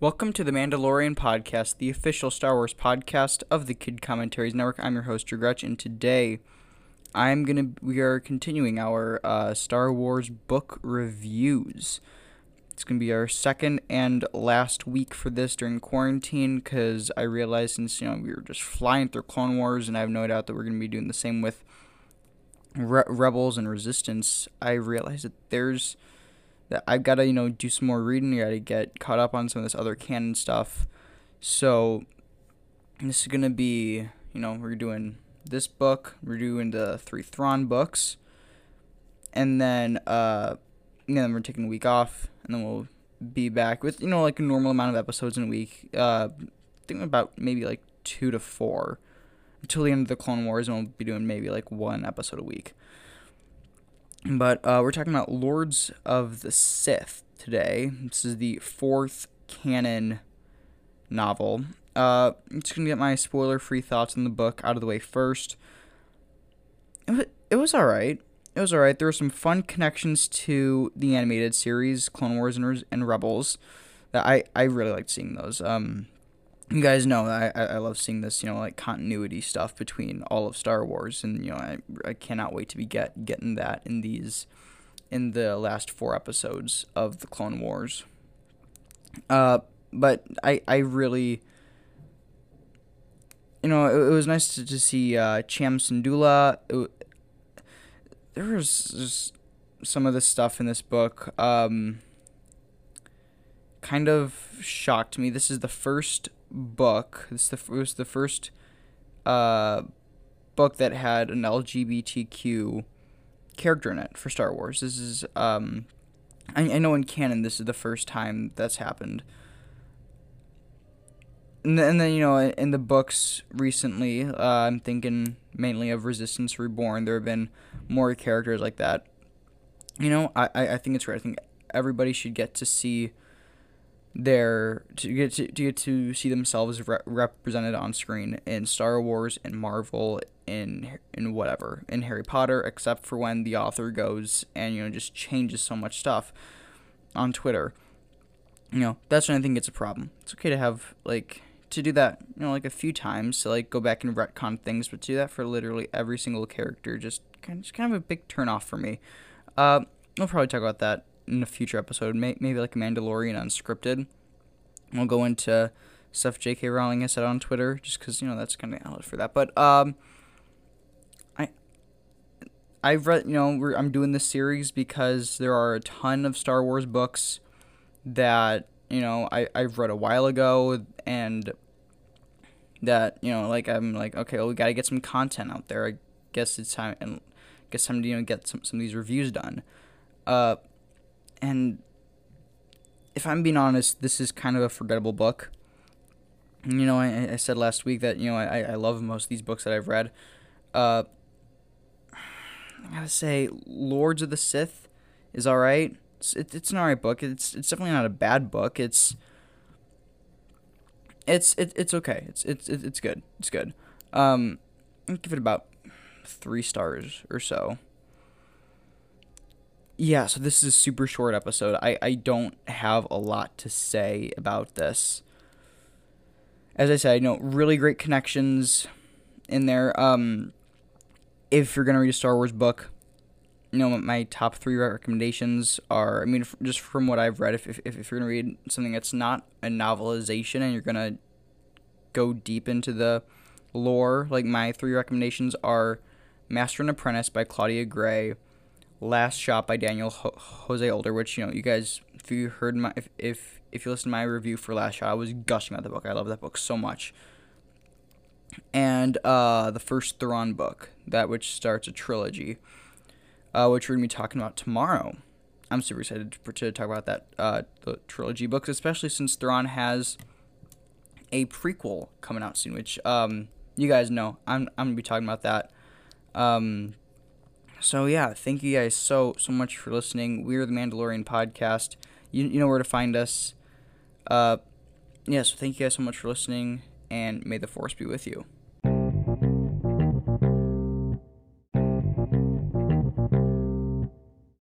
Welcome to the Mandalorian Podcast, the official Star Wars podcast of the Kid Commentaries Network. I'm your host, Drew Gretch, and today I'm gonna we are continuing our uh, Star Wars book reviews. It's gonna be our second and last week for this during quarantine because I realized since you know we were just flying through Clone Wars, and I have no doubt that we're gonna be doing the same with Re- Rebels and Resistance. I realized that there's that I've got to you know do some more reading. I got to get caught up on some of this other canon stuff. So this is gonna be you know we're doing this book. We're doing the three Thrawn books, and then uh, and then we're taking a week off, and then we'll be back with you know like a normal amount of episodes in a week. Uh, I think about maybe like two to four until the end of the Clone Wars, and we'll be doing maybe like one episode a week. But uh, we're talking about Lords of the Sith today. This is the fourth canon novel. Uh, I'm just gonna get my spoiler-free thoughts on the book out of the way first. It was, it was all right. It was all right. There were some fun connections to the animated series, Clone Wars and, and Rebels. That I I really liked seeing those. Um, you guys know I, I love seeing this, you know, like continuity stuff between all of Star Wars, and you know, I, I cannot wait to be get getting that in these, in the last four episodes of the Clone Wars. Uh, but I I really, you know, it, it was nice to, to see uh, Cham Syndulla. It, there was some of the stuff in this book. Um, kind of shocked me. This is the first book. This the, was the first uh, book that had an LGBTQ character in it for Star Wars. This is um, I, I know in canon this is the first time that's happened. And then, and then you know in the books recently, uh, I'm thinking mainly of Resistance Reborn. There have been more characters like that. You know, I, I think it's right. I think everybody should get to see their to get to, to get to see themselves re- represented on screen in Star Wars and Marvel in in whatever in Harry Potter except for when the author goes and you know just changes so much stuff on Twitter. You know, that's when I think it's a problem. It's okay to have like to do that, you know, like a few times to like go back and retcon things, but to do that for literally every single character just kind of, just kind of a big turn off for me. Uh, we'll probably talk about that in a future episode, may- maybe like Mandalorian unscripted. We'll go into stuff J.K. Rowling has said on Twitter, just because you know that's kind of outlet for that. But um, I I've read you know I'm doing this series because there are a ton of Star Wars books that you know I I've read a while ago and that you know like I'm like okay well we gotta get some content out there. I guess it's time and guess time to you know get some some of these reviews done. Uh, and if I'm being honest, this is kind of a forgettable book. You know, I, I said last week that you know I, I love most of these books that I've read. Uh, I gotta say, Lords of the Sith is all right. It's, it, it's an alright book. It's it's definitely not a bad book. It's it's it, it's okay. It's it's it's good. It's good. Um, I'll give it about three stars or so yeah, so this is a super short episode. I, I don't have a lot to say about this. As I said, you know, really great connections in there. Um, if you're gonna read a Star Wars book, you know, my top three recommendations are. I mean, just from what I've read, if if, if you're gonna read something that's not a novelization and you're gonna go deep into the lore, like my three recommendations are Master and Apprentice by Claudia Gray. Last Shot by Daniel Ho- Jose Older, which you know you guys, if you heard my if if if you listened to my review for Last Shot, I was gushing about the book. I love that book so much. And uh, the first Thrawn book, that which starts a trilogy, uh, which we're gonna be talking about tomorrow. I'm super excited to, to talk about that uh, the trilogy books, especially since Thrawn has a prequel coming out soon, which um, you guys know. I'm I'm gonna be talking about that. Um, so yeah, thank you guys so so much for listening. We're the Mandalorian podcast. You you know where to find us. Uh, yeah. So thank you guys so much for listening, and may the force be with you.